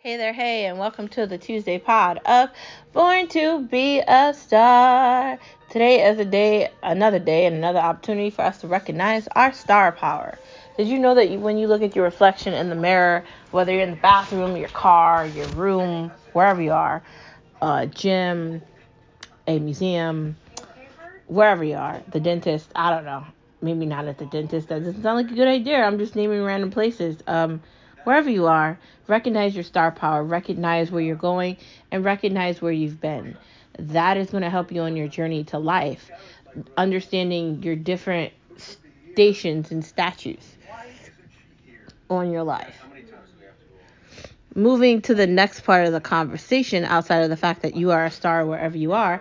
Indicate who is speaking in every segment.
Speaker 1: Hey there, hey, and welcome to the Tuesday pod of Born to Be a Star. Today is a day, another day, and another opportunity for us to recognize our star power. Did you know that you, when you look at your reflection in the mirror, whether you're in the bathroom, your car, your room, wherever you are, a gym, a museum, wherever you are, the dentist, I don't know, maybe not at the dentist, that doesn't sound like a good idea. I'm just naming random places. Um, wherever you are, recognize your star power, recognize where you're going, and recognize where you've been. That is going to help you on your journey to life, understanding your different stations and statues on your life. Moving to the next part of the conversation, outside of the fact that you are a star wherever you are,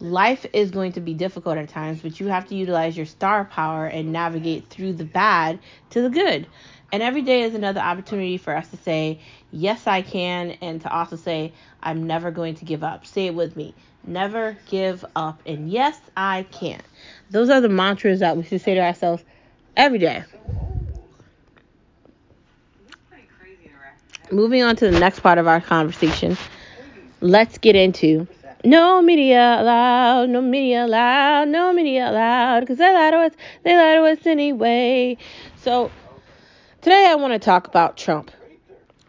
Speaker 1: life is going to be difficult at times, but you have to utilize your star power and navigate through the bad to the good. And every day is another opportunity for us to say, Yes, I can, and to also say, I'm never going to give up. Say it with me never give up. And yes, I can. Those are the mantras that we should say to ourselves every day. Moving on to the next part of our conversation, let's get into no media allowed, no media allowed, no media allowed, because they lie to us, they lie to us anyway. So, Today, I want to talk about Trump.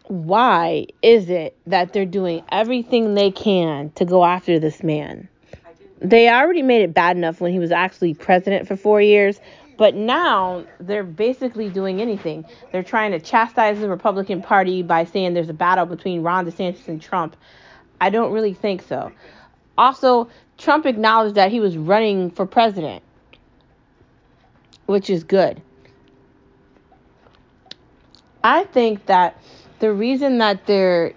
Speaker 1: Why is it that they're doing everything they can to go after this man? They already made it bad enough when he was actually president for four years, but now they're basically doing anything. They're trying to chastise the Republican Party by saying there's a battle between Ron DeSantis and Trump. I don't really think so. Also, Trump acknowledged that he was running for president, which is good. I think that the reason that they're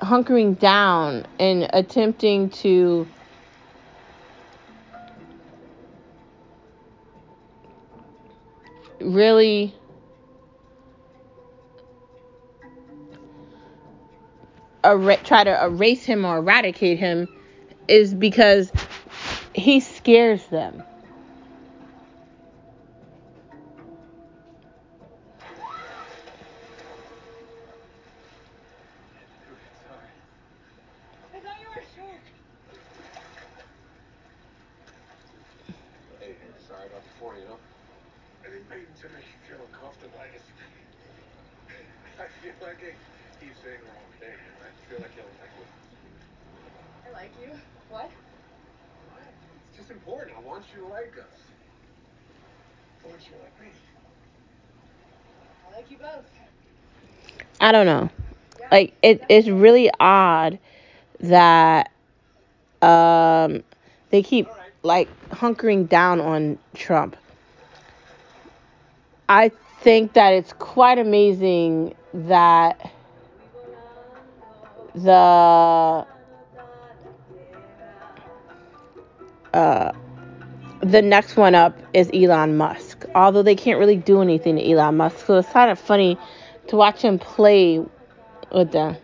Speaker 1: hunkering down and attempting to really er- try to erase him or eradicate him is because he scares them. to make you feel uncomfortable. I just, I feel like I keep saying the wrong thing. I feel like you don't like me. I like you. What? It's just important. I want you to like us. I want you to like me. I like you both. I don't know. Like it, it's really odd that um they keep like hunkering down on Trump. I think that it's quite amazing that the uh, the next one up is Elon Musk. Although they can't really do anything to Elon Musk, so it's kind of funny to watch him play with them.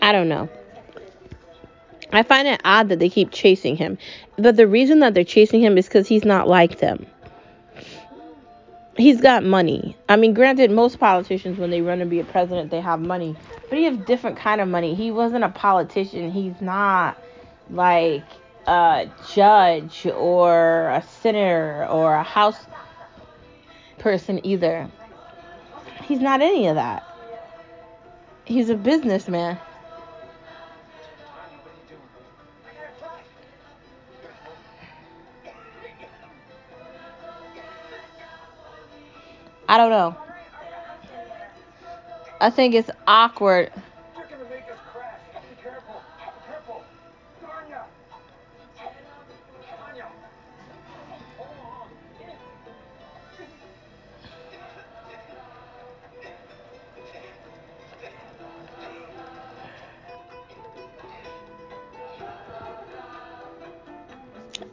Speaker 1: I don't know. I find it odd that they keep chasing him. But the reason that they're chasing him is because he's not like them. He's got money. I mean, granted, most politicians, when they run to be a president, they have money. But he has different kind of money. He wasn't a politician. He's not like a judge or a senator or a house person either. He's not any of that. He's a businessman. I don't know. I think it's awkward.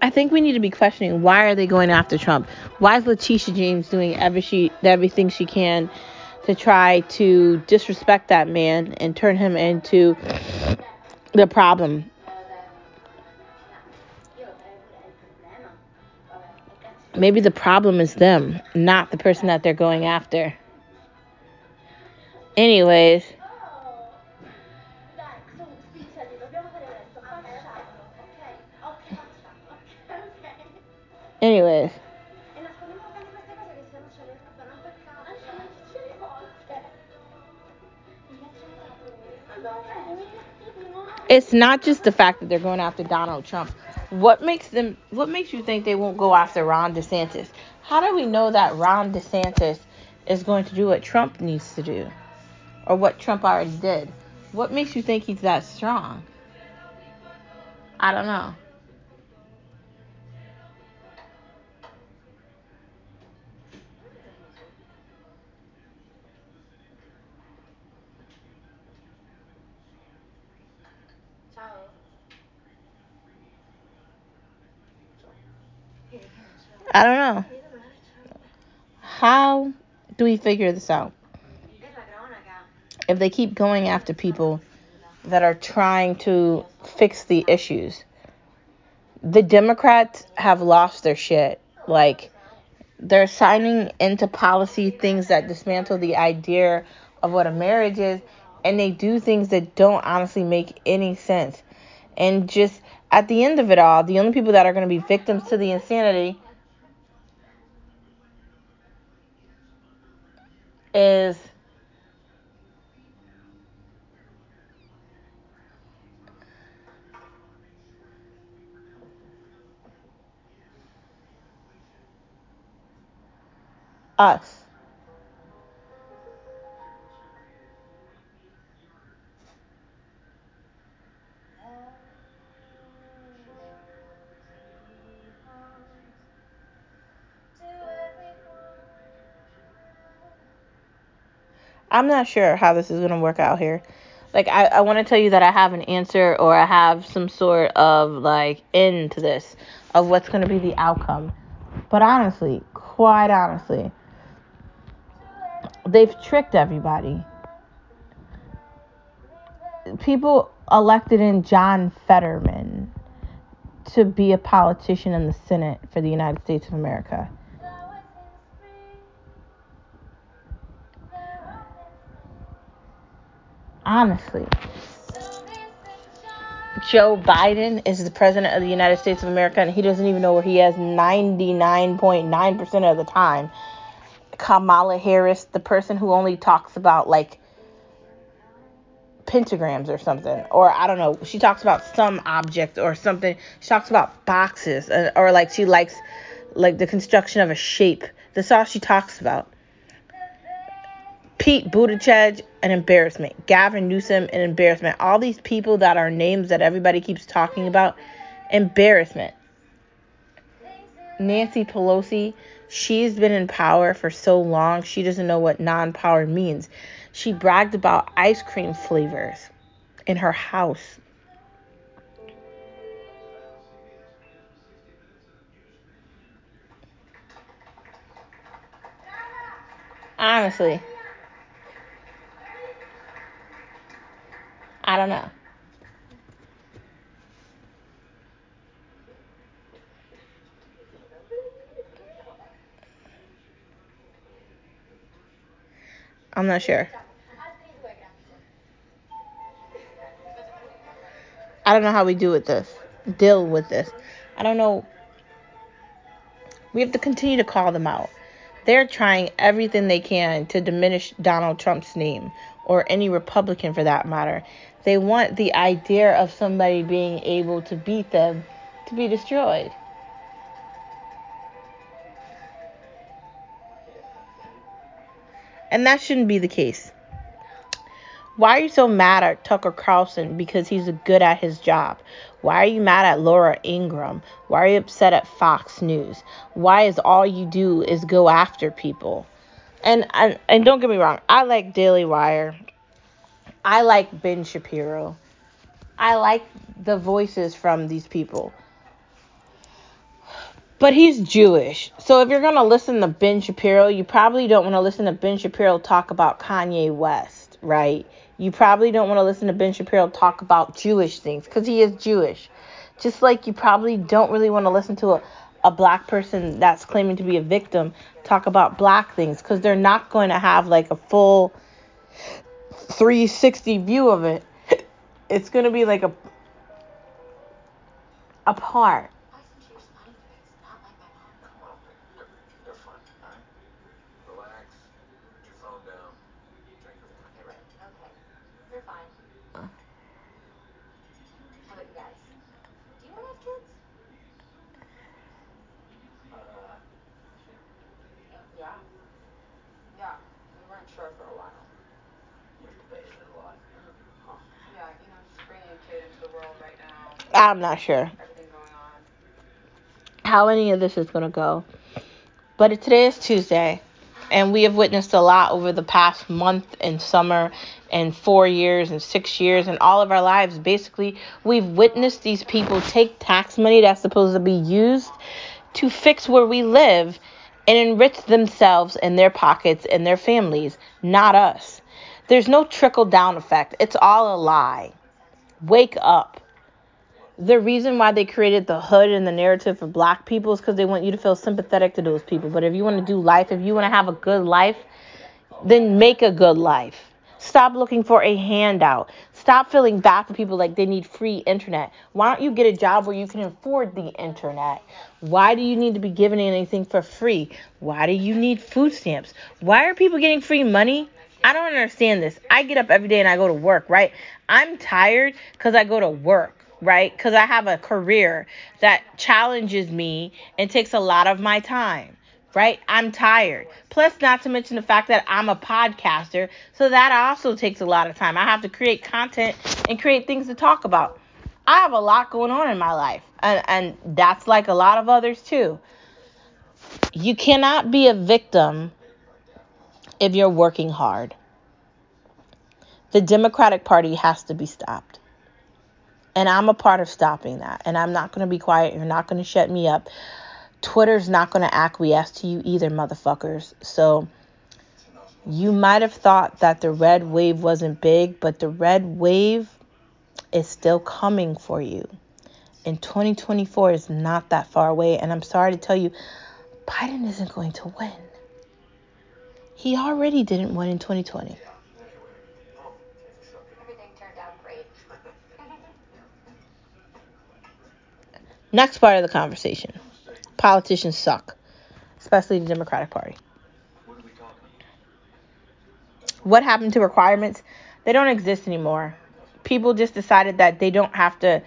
Speaker 1: I think we need to be questioning why are they going after Trump? Why is Letitia James doing every she everything she can to try to disrespect that man and turn him into the problem? Maybe the problem is them, not the person that they're going after. Anyways, anyways. It's not just the fact that they're going after Donald Trump. What makes them what makes you think they won't go after Ron DeSantis? How do we know that Ron DeSantis is going to do what Trump needs to do? Or what Trump already did? What makes you think he's that strong? I don't know. I don't know. How do we figure this out? If they keep going after people that are trying to fix the issues, the Democrats have lost their shit. Like, they're signing into policy things that dismantle the idea of what a marriage is, and they do things that don't honestly make any sense. And just at the end of it all, the only people that are going to be victims to the insanity is us. I'm not sure how this is going to work out here. Like, I, I want to tell you that I have an answer or I have some sort of, like, end to this of what's going to be the outcome. But honestly, quite honestly, they've tricked everybody. People elected in John Fetterman to be a politician in the Senate for the United States of America. Honestly. Joe Biden is the president of the United States of America and he doesn't even know where he is 99.9% of the time. Kamala Harris, the person who only talks about like pentagrams or something, or I don't know, she talks about some object or something. She talks about boxes, uh, or like she likes like the construction of a shape. That's all she talks about. Pete Buttigieg, an embarrassment. Gavin Newsom, an embarrassment. All these people that are names that everybody keeps talking about, embarrassment. Nancy Pelosi, she's been in power for so long, she doesn't know what non power means. She bragged about ice cream flavors in her house. Honestly. I don't know. I'm not sure. I don't know how we do with this. Deal with this. I don't know. We have to continue to call them out. They're trying everything they can to diminish Donald Trump's name or any Republican for that matter. They want the idea of somebody being able to beat them to be destroyed. And that shouldn't be the case. Why are you so mad at Tucker Carlson because he's good at his job? Why are you mad at Laura Ingraham? Why are you upset at Fox News? Why is all you do is go after people? And and, don't get me wrong, I like Daily Wire. I like Ben Shapiro. I like the voices from these people. But he's Jewish. So if you're going to listen to Ben Shapiro, you probably don't want to listen to Ben Shapiro talk about Kanye West, right? You probably don't want to listen to Ben Shapiro talk about Jewish things because he is Jewish. Just like you probably don't really want to listen to a, a black person that's claiming to be a victim talk about black things because they're not going to have like a full 360 view of it. It's going to be like a a part. I'm not sure how any of this is going to go. But today is Tuesday, and we have witnessed a lot over the past month and summer and four years and six years and all of our lives. Basically, we've witnessed these people take tax money that's supposed to be used to fix where we live and enrich themselves and their pockets and their families, not us. There's no trickle down effect. It's all a lie. Wake up the reason why they created the hood and the narrative for black people is because they want you to feel sympathetic to those people. But if you want to do life, if you want to have a good life, then make a good life. Stop looking for a handout. Stop feeling bad for people like they need free internet. Why don't you get a job where you can afford the internet? Why do you need to be given anything for free? Why do you need food stamps? Why are people getting free money? I don't understand this. I get up every day and I go to work, right? I'm tired because I go to work right? Because I have a career that challenges me and takes a lot of my time, right? I'm tired. Plus, not to mention the fact that I'm a podcaster, so that also takes a lot of time. I have to create content and create things to talk about. I have a lot going on in my life, and, and that's like a lot of others too. You cannot be a victim if you're working hard. The Democratic Party has to be stopped. And I'm a part of stopping that. And I'm not going to be quiet. You're not going to shut me up. Twitter's not going to acquiesce to you either, motherfuckers. So you might have thought that the red wave wasn't big, but the red wave is still coming for you. And 2024 is not that far away. And I'm sorry to tell you, Biden isn't going to win. He already didn't win in 2020. Next part of the conversation politicians suck, especially the Democratic Party. What happened to requirements? They don't exist anymore. People just decided that they don't have to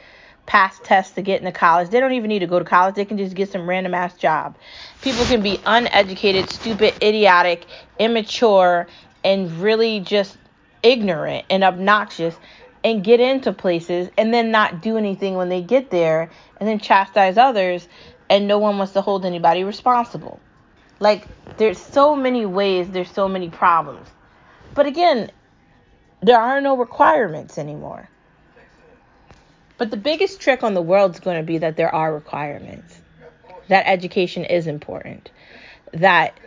Speaker 1: pass tests to get into college. They don't even need to go to college. They can just get some random ass job. People can be uneducated, stupid, idiotic, immature, and really just ignorant and obnoxious and get into places and then not do anything when they get there and then chastise others and no one wants to hold anybody responsible. Like there's so many ways, there's so many problems. But again, there are no requirements anymore. But the biggest trick on the world is going to be that there are requirements. That education is important. That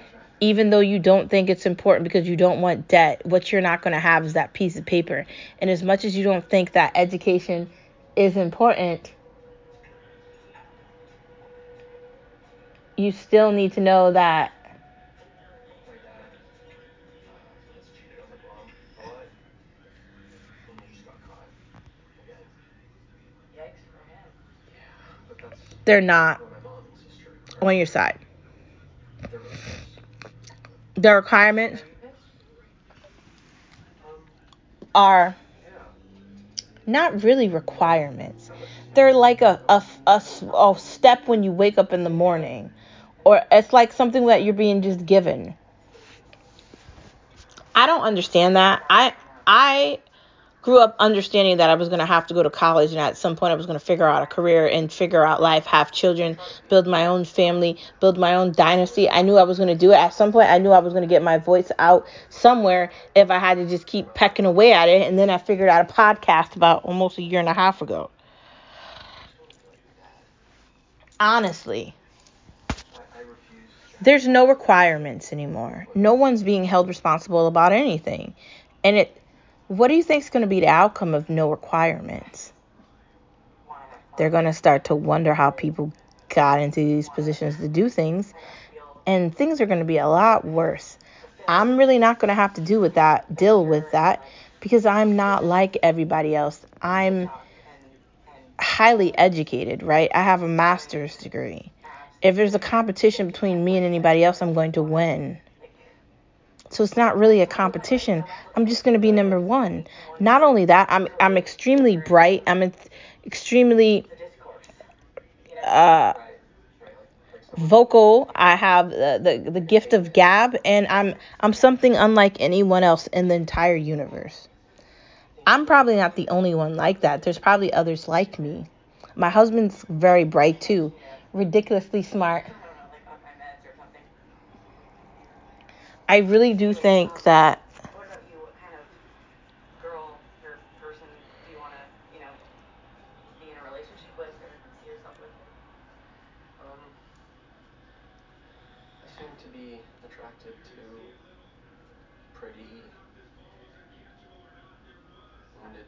Speaker 1: even though you don't think it's important because you don't want debt, what you're not going to have is that piece of paper. And as much as you don't think that education is important, you still need to know that they're not on your side. The requirements are not really requirements. They're like a, a, a, a step when you wake up in the morning, or it's like something that you're being just given. I don't understand that. I I grew up understanding that I was going to have to go to college and at some point I was going to figure out a career and figure out life, have children, build my own family, build my own dynasty. I knew I was going to do it. At some point I knew I was going to get my voice out somewhere if I had to just keep pecking away at it. And then I figured out a podcast about almost a year and a half ago. Honestly, there's no requirements anymore. No one's being held responsible about anything. And it what do you think is going to be the outcome of no requirements? They're going to start to wonder how people got into these positions to do things and things are going to be a lot worse. I'm really not going to have to do with that, deal with that because I'm not like everybody else. I'm highly educated, right? I have a master's degree. If there's a competition between me and anybody else, I'm going to win. So it's not really a competition. I'm just going to be number 1. Not only that, I'm I'm extremely bright. I'm extremely uh vocal. I have the, the the gift of gab and I'm I'm something unlike anyone else in the entire universe. I'm probably not the only one like that. There's probably others like me. My husband's very bright too, ridiculously smart. I really do think that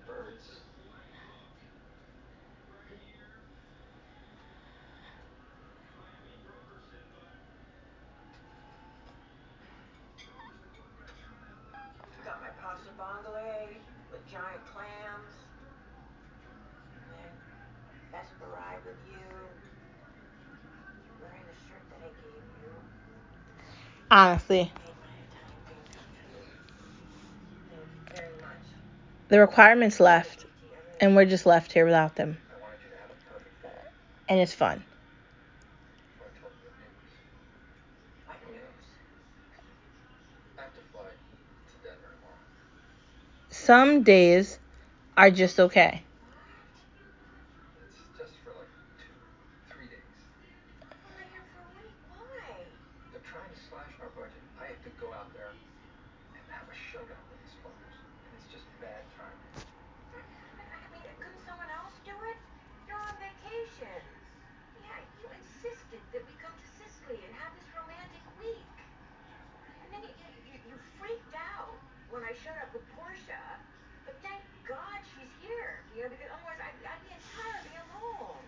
Speaker 2: birds.
Speaker 3: Got my pasta vongole with giant clams. And then Esperai with you. Wearing the shirt that I gave you.
Speaker 1: honestly,
Speaker 3: Made my Italian paintings too. Thank you very Ah, much.
Speaker 1: the requirements left and we're just left here without them. And it's fun. Some days are just okay.
Speaker 2: It's just for like two, three days.
Speaker 3: I'm only here for a week. Why?
Speaker 2: They're trying to slash our budget. I have to go out there and have a showdown with these fuckers. And it's just bad timing.
Speaker 3: But, I mean, couldn't someone else do it? You're on vacation. Yeah, you insisted that we come to Sicily and have this romantic week. And then you, you, you, you freaked out when I showed up with Portia. But thank God she's here, you know, because otherwise I'd, I'd be entirely alone.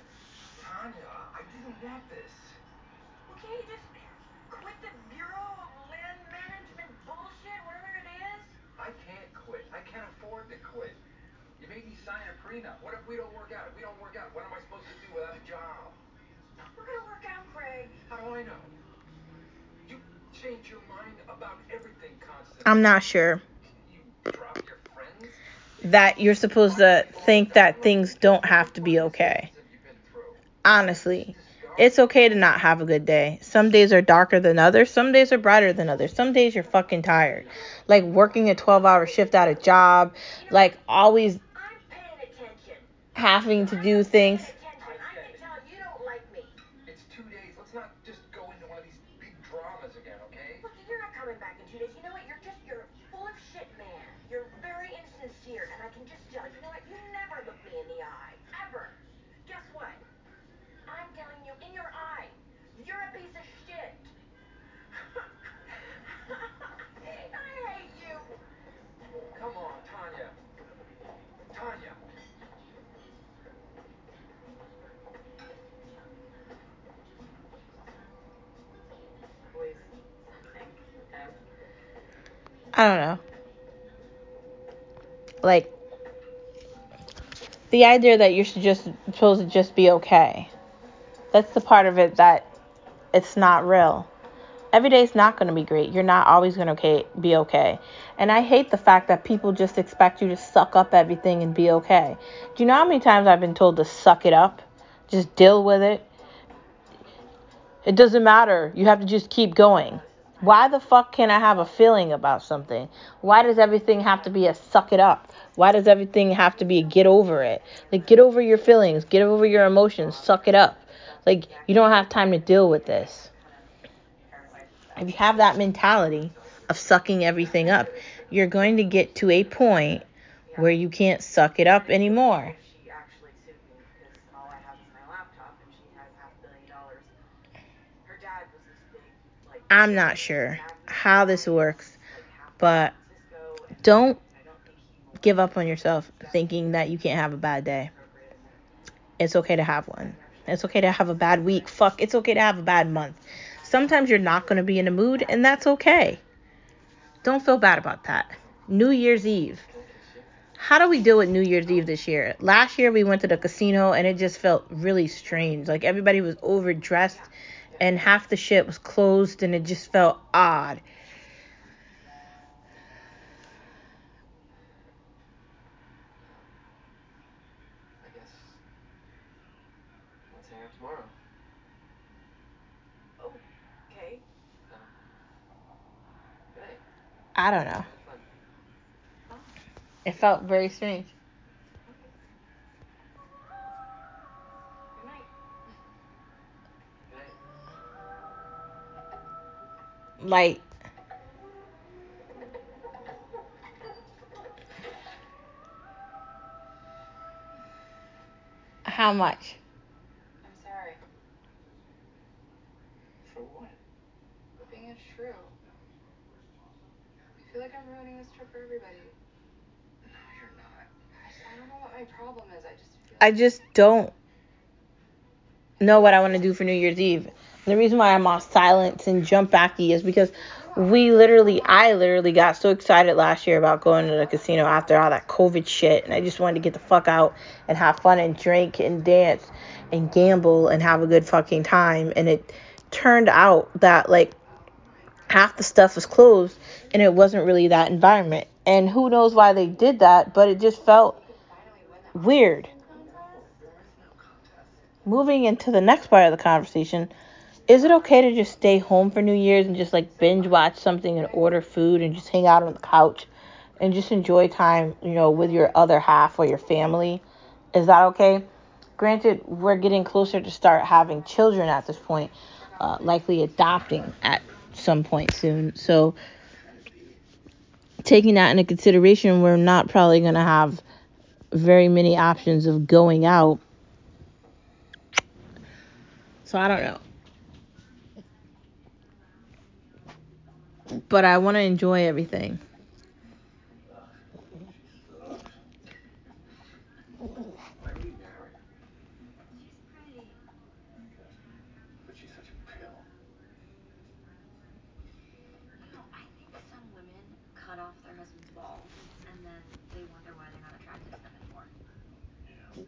Speaker 2: Tanya, I didn't want this.
Speaker 3: Well, can't you just quit the Bureau of Land Management bullshit, whatever it is?
Speaker 2: I can't quit. I can't afford to quit. You made me sign a prenup. What if we don't work out? If we don't work out, what am I supposed to do without a job?
Speaker 3: We're gonna work out, Craig.
Speaker 2: How do I know? You change your mind about everything constantly.
Speaker 1: I'm not sure
Speaker 2: You drop your friends.
Speaker 1: that you're supposed to think that things don't have to be okay.
Speaker 2: Have you been through?
Speaker 1: Honestly, it's okay to not have a good day. Some days are darker than others, some days are brighter than others. Some days you're fucking tired. Like working a 12 hour shift at a job, like always
Speaker 3: I'm paying attention.
Speaker 1: Having to do things.
Speaker 3: I don't know.
Speaker 1: Like the idea that you should just supposed to just be okay. That's the part of it that it's not real. Every day is not going to be great. You're not always going to okay, be okay. And I hate the fact that people just expect you to suck up everything and be okay. Do you know how many times I've been told to suck it up? Just deal with it. It doesn't matter. You have to just keep going. Why the fuck can I have a feeling about something? Why does everything have to be a suck it up? Why does everything have to be a get over it? Like, get over your feelings, get over your emotions, suck it up. Like, you don't have time to deal with this. If you have that mentality of sucking everything up, you're going to get to a point where you can't suck it up anymore.
Speaker 3: She actually sued me because all I have is my laptop and she has half a billion dollars. Her dad was this big, like,
Speaker 1: I'm not sure how this works, but don't give up on yourself thinking that you can't have a bad day. It's okay to have one. It's okay to have a bad week. Fuck, it's okay to have a bad month. Sometimes you're not going to be in a mood, and that's okay. Don't feel bad about that. New Year's Eve. How do we deal with New Year's Eve this year? Last year we went to the casino and it just felt really strange. Like everybody was overdressed and half the shit was closed and it just felt odd.
Speaker 4: I guess. Let's hang out tomorrow.
Speaker 3: Oh, okay.
Speaker 4: Oh, Good night.
Speaker 1: I don't know. It felt very strange. Like, how much?
Speaker 3: I'm sorry
Speaker 4: For what?
Speaker 3: for being a shrew. I feel like I'm ruining this trip for everybody.
Speaker 4: No, you're not.
Speaker 3: I, just, I don't know what my problem is. I just feel
Speaker 1: I just don't know what I want to do for New Year's Eve. The reason why I'm off silence and jump backy is because we literally, I literally got so excited last year about going to the casino after all that COVID shit. And I just wanted to get the fuck out and have fun and drink and dance and gamble and have a good fucking time. And it turned out that, like, half the stuff was closed and it wasn't really that environment. And who knows why they did that, but it just felt weird. moving into the next part of the conversation, is it okay to just stay home for New Year's and just like binge watch something and order food and just hang out on the couch and just enjoy time, you know, with your other half or your family? Is that okay? Granted, we're getting closer to start having children at this point, uh, likely adopting at some point soon. So, taking that into consideration, we're not probably going to have very many options of going out. So, I don't know. But I want to enjoy everything.
Speaker 2: Why do you marry her?
Speaker 3: She's pretty.
Speaker 2: But she's such a pill.
Speaker 3: You know, I think some women cut off their husband's balls and then they wonder why they're not attracted to them anymore.
Speaker 2: Yeah.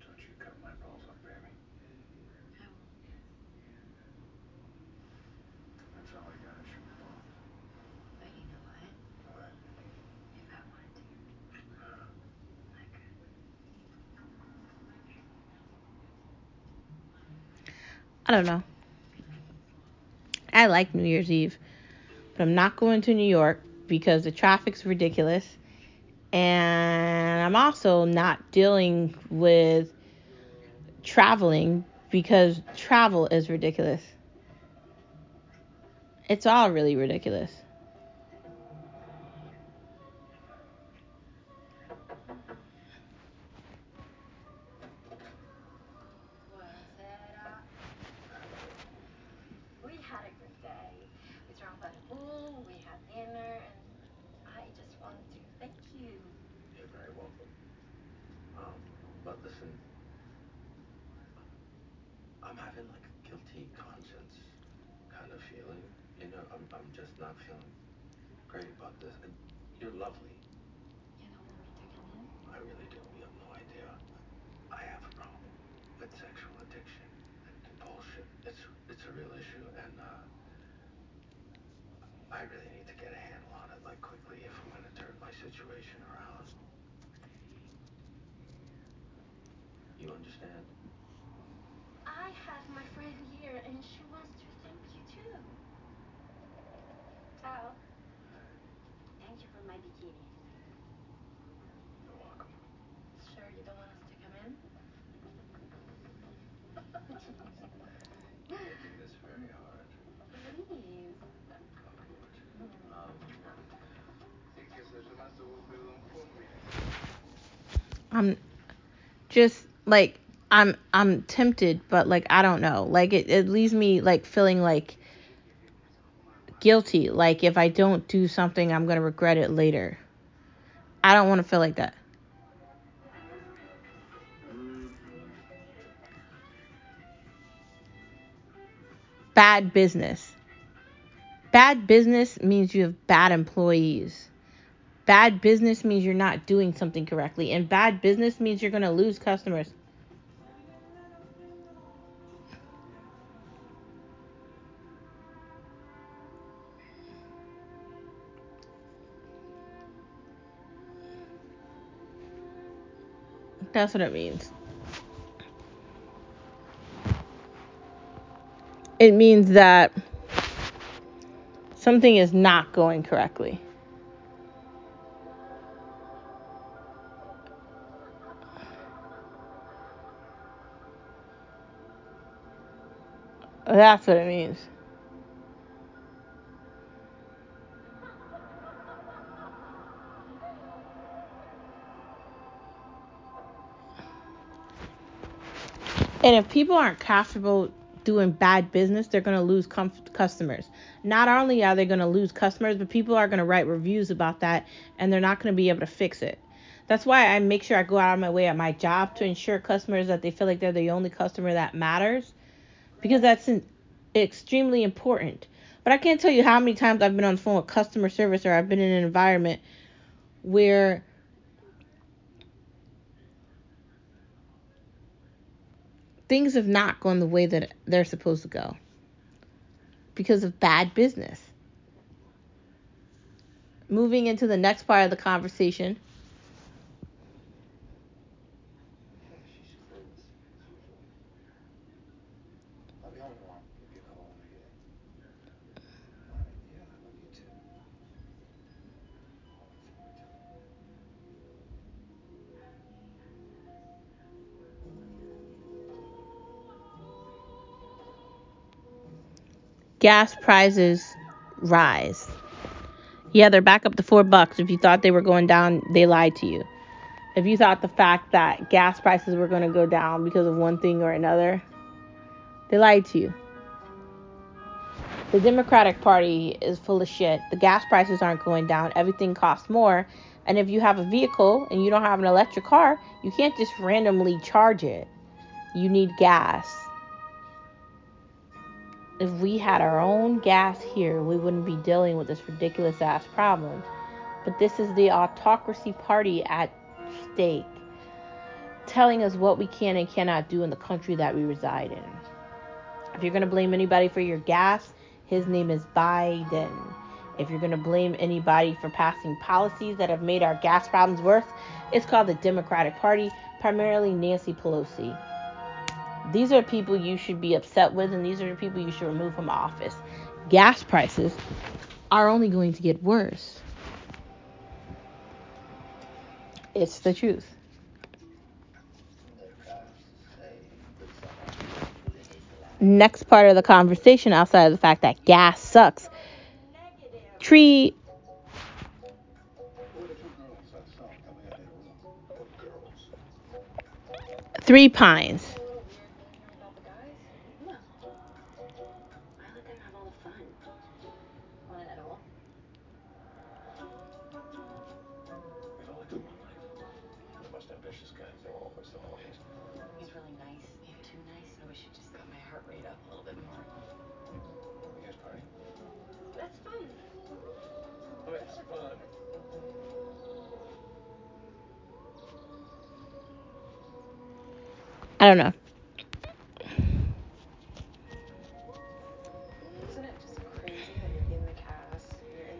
Speaker 2: Don't you cut my balls off, baby.
Speaker 3: I won't.
Speaker 2: That's all I got to shoot for.
Speaker 3: But you know what?
Speaker 2: What?
Speaker 3: If I wanted to, I could.
Speaker 1: I don't know. I like New Year's Eve, but I'm not going to New York because the traffic's ridiculous. And I'm also not dealing with traveling because travel is ridiculous. It's all really ridiculous.
Speaker 3: Was it up? We had a good day. We drank by the pool, we had dinner, and I just wanted to thank you.
Speaker 4: You're very welcome. Um, but listen, I'm having like a guilty conscience kind of feeling. You know, I'm, I'm just not feeling great about this. And you're lovely.
Speaker 3: You don't want me to come in?
Speaker 4: I really do. You have no idea. I have a problem with sexual addiction and compulsion. It's it's a real issue, and uh, I really need to get a handle on it like quickly if I'm going to turn my situation around. You understand?
Speaker 3: I have my friend here, and she wants to thank you too. Ciao. Thank you for my bikini.
Speaker 4: You're welcome.
Speaker 3: Sure you don't want us to come in?
Speaker 4: Making this very hard.
Speaker 3: Please.
Speaker 4: Of course. Um,
Speaker 1: I'm just like I'm I'm tempted, but like I don't know. Like it, it leaves me like feeling like guilty. Like if I don't do something, I'm to regret it later. I don't want to feel like that. Bad business. Bad business means you have bad employees. Bad business means you're not doing something correctly. And bad business means you're going to lose customers. That's what it means. It means that something is not going correctly. That's what it means. And if people aren't comfortable doing bad business, they're going to lose com- customers. Not only are they going to lose customers, but people are going to write reviews about that and they're not going to be able to fix it. That's why I make sure I go out of my way at my job to ensure customers that they feel like they're the only customer that matters because that's an, extremely important. But I can't tell you how many times I've been on the phone with customer service or I've been in an environment where things have not gone the way that they're supposed to go because of bad business. Moving into the next part of the conversation. Gas prices rise. Yeah, they're back up to four bucks. If you thought they were going down, they lied to you. If you thought the fact that gas prices were going to go down because of one thing or another, they lied to you. The Democratic Party is full of shit. The gas prices aren't going down. Everything costs more. And if you have a vehicle and you don't have an electric car, you can't just randomly charge it. You need gas if we had our own gas here, we wouldn't be dealing with this ridiculous ass problem. But this is the autocracy party at stake, telling us what we can and cannot do in the country that we reside in. If you're going to blame anybody for your gas, his name is Biden. If you're going to blame anybody for passing policies that have made our gas problems worse, it's called the Democratic Party, primarily Nancy Pelosi. These are people you should be upset with, and these are the people you should remove from office. Gas prices are only going to get worse. It's the truth. Next part of the conversation, outside of the fact that gas sucks, tree
Speaker 4: Who are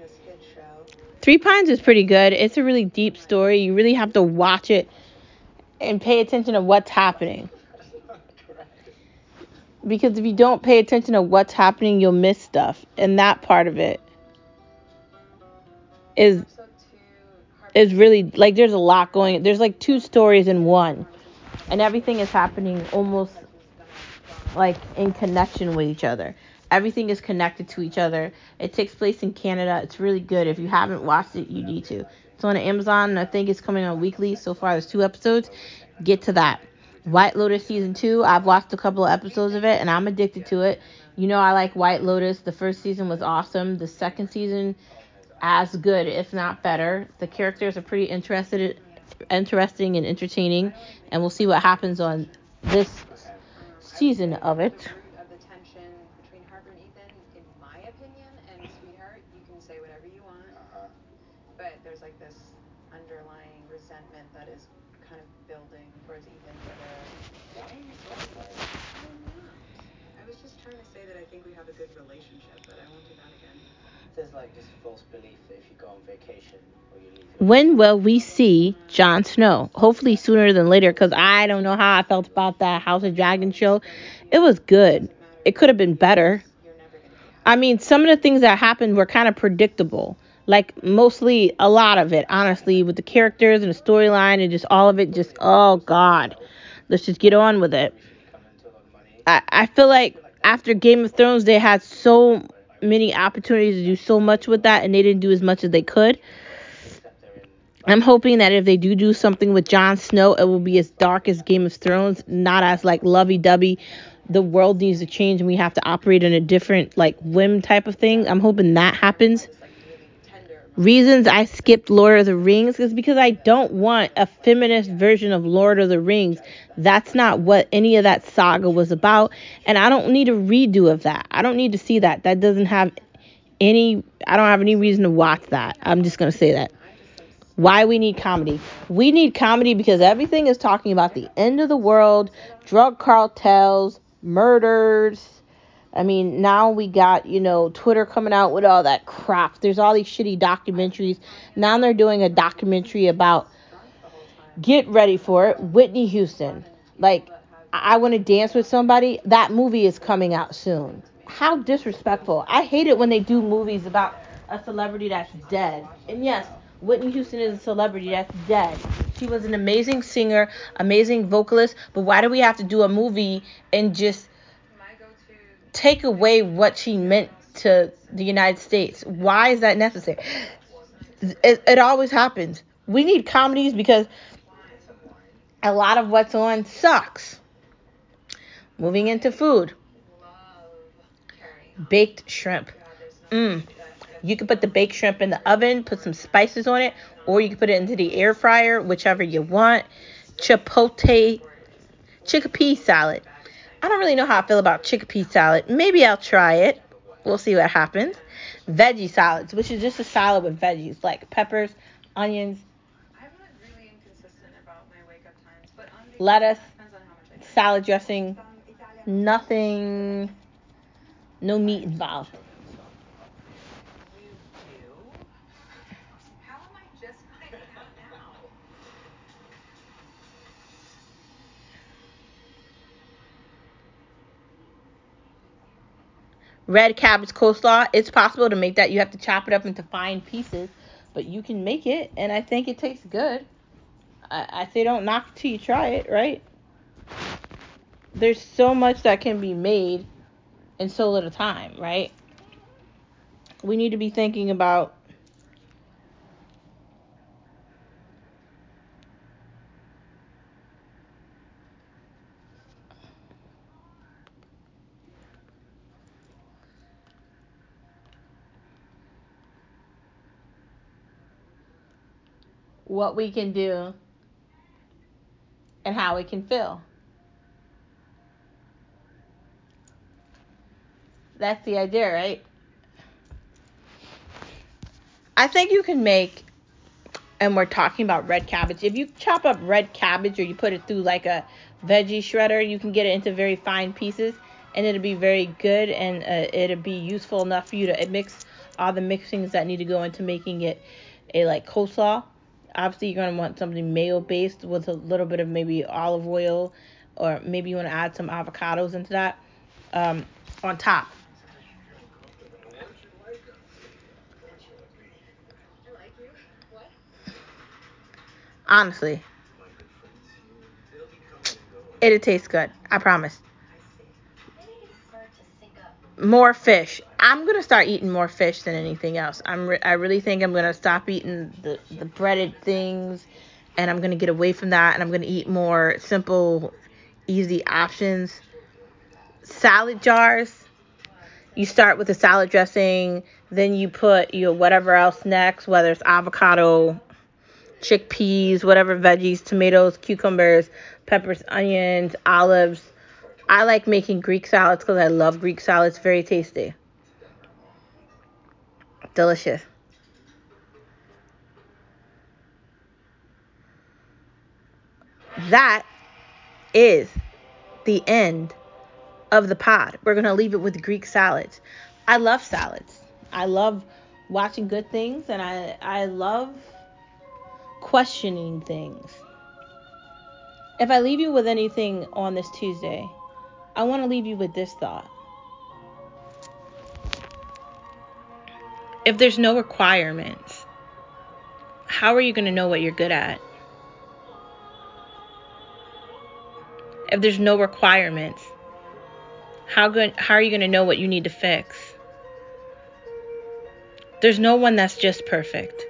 Speaker 3: this hit show?
Speaker 1: Three Pines is pretty good. It's a really deep story. You really have to watch it and pay attention to what's happening. Because if you don't pay attention to what's happening, you'll miss stuff. And that part of it is is really like there's a lot going. There's like two stories in one, and everything is happening almost like in connection with each other. Everything is connected to each other. It takes place in Canada. It's really good. If you haven't watched it, you need to. It's on Amazon. I think it's coming on weekly. So far, there's two episodes. Get to that. White Lotus season two. I've watched a couple of episodes of it and I'm addicted to it. You know I like White Lotus. The first season was awesome. The second season as good, if not better. The characters are pretty interested interesting and entertaining and we'll see what happens on this season of it.
Speaker 5: Root of the tension between Harper and Ethan, in my opinion, and Sweetheart, you can say whatever you want, but there's like this underlying resentment that is kind of building towards Ethan for the.
Speaker 4: Why are you so like?
Speaker 5: I'm not. I was just trying to say that I think we have a good relationship, but I won't do that again.
Speaker 6: There's like this false belief that if you go on vacation
Speaker 1: When will we see Jon Snow? Hopefully sooner than later because I don't know how I felt about that House of Dragon show. It was good. It could have been better. I mean, some of the things that happened were kind of predictable. Like mostly a lot of it, honestly, with the characters and the storyline and just all of it. Just oh god, let's just get on with it. I, I feel like after Game of Thrones, they had so many opportunities to do so much with that, and they didn't do as much as they could. I'm hoping that if they do do something with Jon Snow, it will be as dark as Game of Thrones, not as like lovey-dovey. The world needs to change, and we have to operate in a different like whim type of thing. I'm hoping that happens. Reasons I skipped Lord of the Rings is because I don't want a feminist version of Lord of the Rings. That's not what any of that saga was about, and I don't need a redo of that. I don't need to see that. That doesn't have any. I don't have any reason to watch that. I'm just gonna say that. Why we need comedy? We need comedy because everything is talking about the end of the world, drug cartels, murders. I mean, now we got, you know, Twitter coming out with all that crap. There's all these shitty documentaries. Now they're doing a documentary about get ready for it, Whitney Houston. Like, I want to dance with somebody. That movie is coming out soon. How disrespectful. I hate it when they do movies about a celebrity that's dead. And yes, Whitney Houston is a celebrity that's dead. She was an amazing singer, amazing vocalist, but why do we have to do a movie and just take away what she meant to the United States? Why is that necessary? It, it always happens. We need comedies because a lot of what's on sucks. Moving into food, baked shrimp.
Speaker 5: God, there's no
Speaker 1: Mm. You can put the baked shrimp in the oven, put some spices on it, or you can put it into the air fryer, whichever you want. Chipotle chickpea salad. I don't really know how I feel about chickpea salad. Maybe I'll try it. We'll see what happens. Veggie salads, which is just a salad with veggies like peppers, onions, lettuce, salad dressing, nothing, no meat involved. Red cabbage coleslaw. It's possible to make that. You have to chop it up into fine pieces, but you can make it, and I think it tastes good. I, I say don't knock it till you try it, right? There's so much that can be made in so little time, right? We need to be thinking about what we can do and how we can feel. That's the idea, right? I think you can make, and we're talking about red cabbage. If you chop up red cabbage or you put it through like a veggie shredder, you can get it into very fine pieces and it'll be very good and uh, it'll be useful enough for you to mix all the mixings that need to go into making it a like coleslaw. Obviously, you're gonna want something mayo based with a little bit of maybe olive oil, or maybe you want to add some avocados into that um, on top. Honestly,
Speaker 4: going.
Speaker 1: it'll taste good. I promise. More fish. I'm gonna start eating more fish than anything else. I'm re- I really think I'm gonna stop eating the the breaded things, and I'm gonna get away from that, and I'm gonna eat more simple, easy options. Salad jars. You start with the salad dressing, then you put your whatever else next, whether it's avocado, chickpeas, whatever veggies, tomatoes, cucumbers, peppers, onions, olives. I like making Greek salads because I love Greek salads. Very tasty. Delicious. That is the end of the pod. We're going to leave it with Greek salads. I love salads. I love watching good things and I I love questioning things. If I leave you with anything on this Tuesday, I want to leave you with this thought. If there's no requirements, how are you going to know what you're good at? If there's no requirements, how good how are you going to know what you need to fix? There's no one that's just perfect.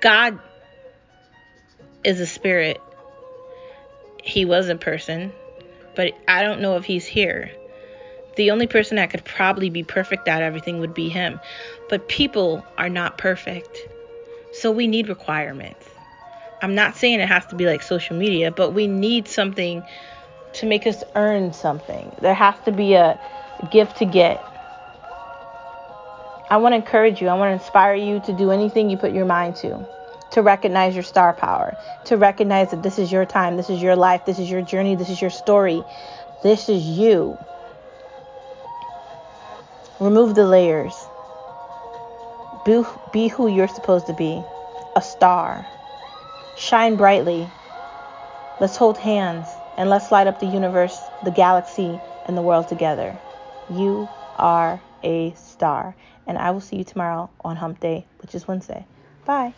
Speaker 1: God is a spirit. He was a person, but I don't know if he's here. The only person that could probably be perfect at everything would be him. But people are not perfect. So we need requirements. I'm not saying it has to be like social media, but we need something to make us earn something. There has to be a gift to get. I want to encourage you, I want to inspire you to do anything you put your mind to, to recognize your star power, to recognize that this is your time, this is your life, this is your journey, this is your story, this is you. Remove the layers. Be, be who you're supposed to be a star. Shine brightly. Let's hold hands and let's light up the universe, the galaxy, and the world together. You are a star. And I will see you tomorrow on Hump Day, which is Wednesday. Bye.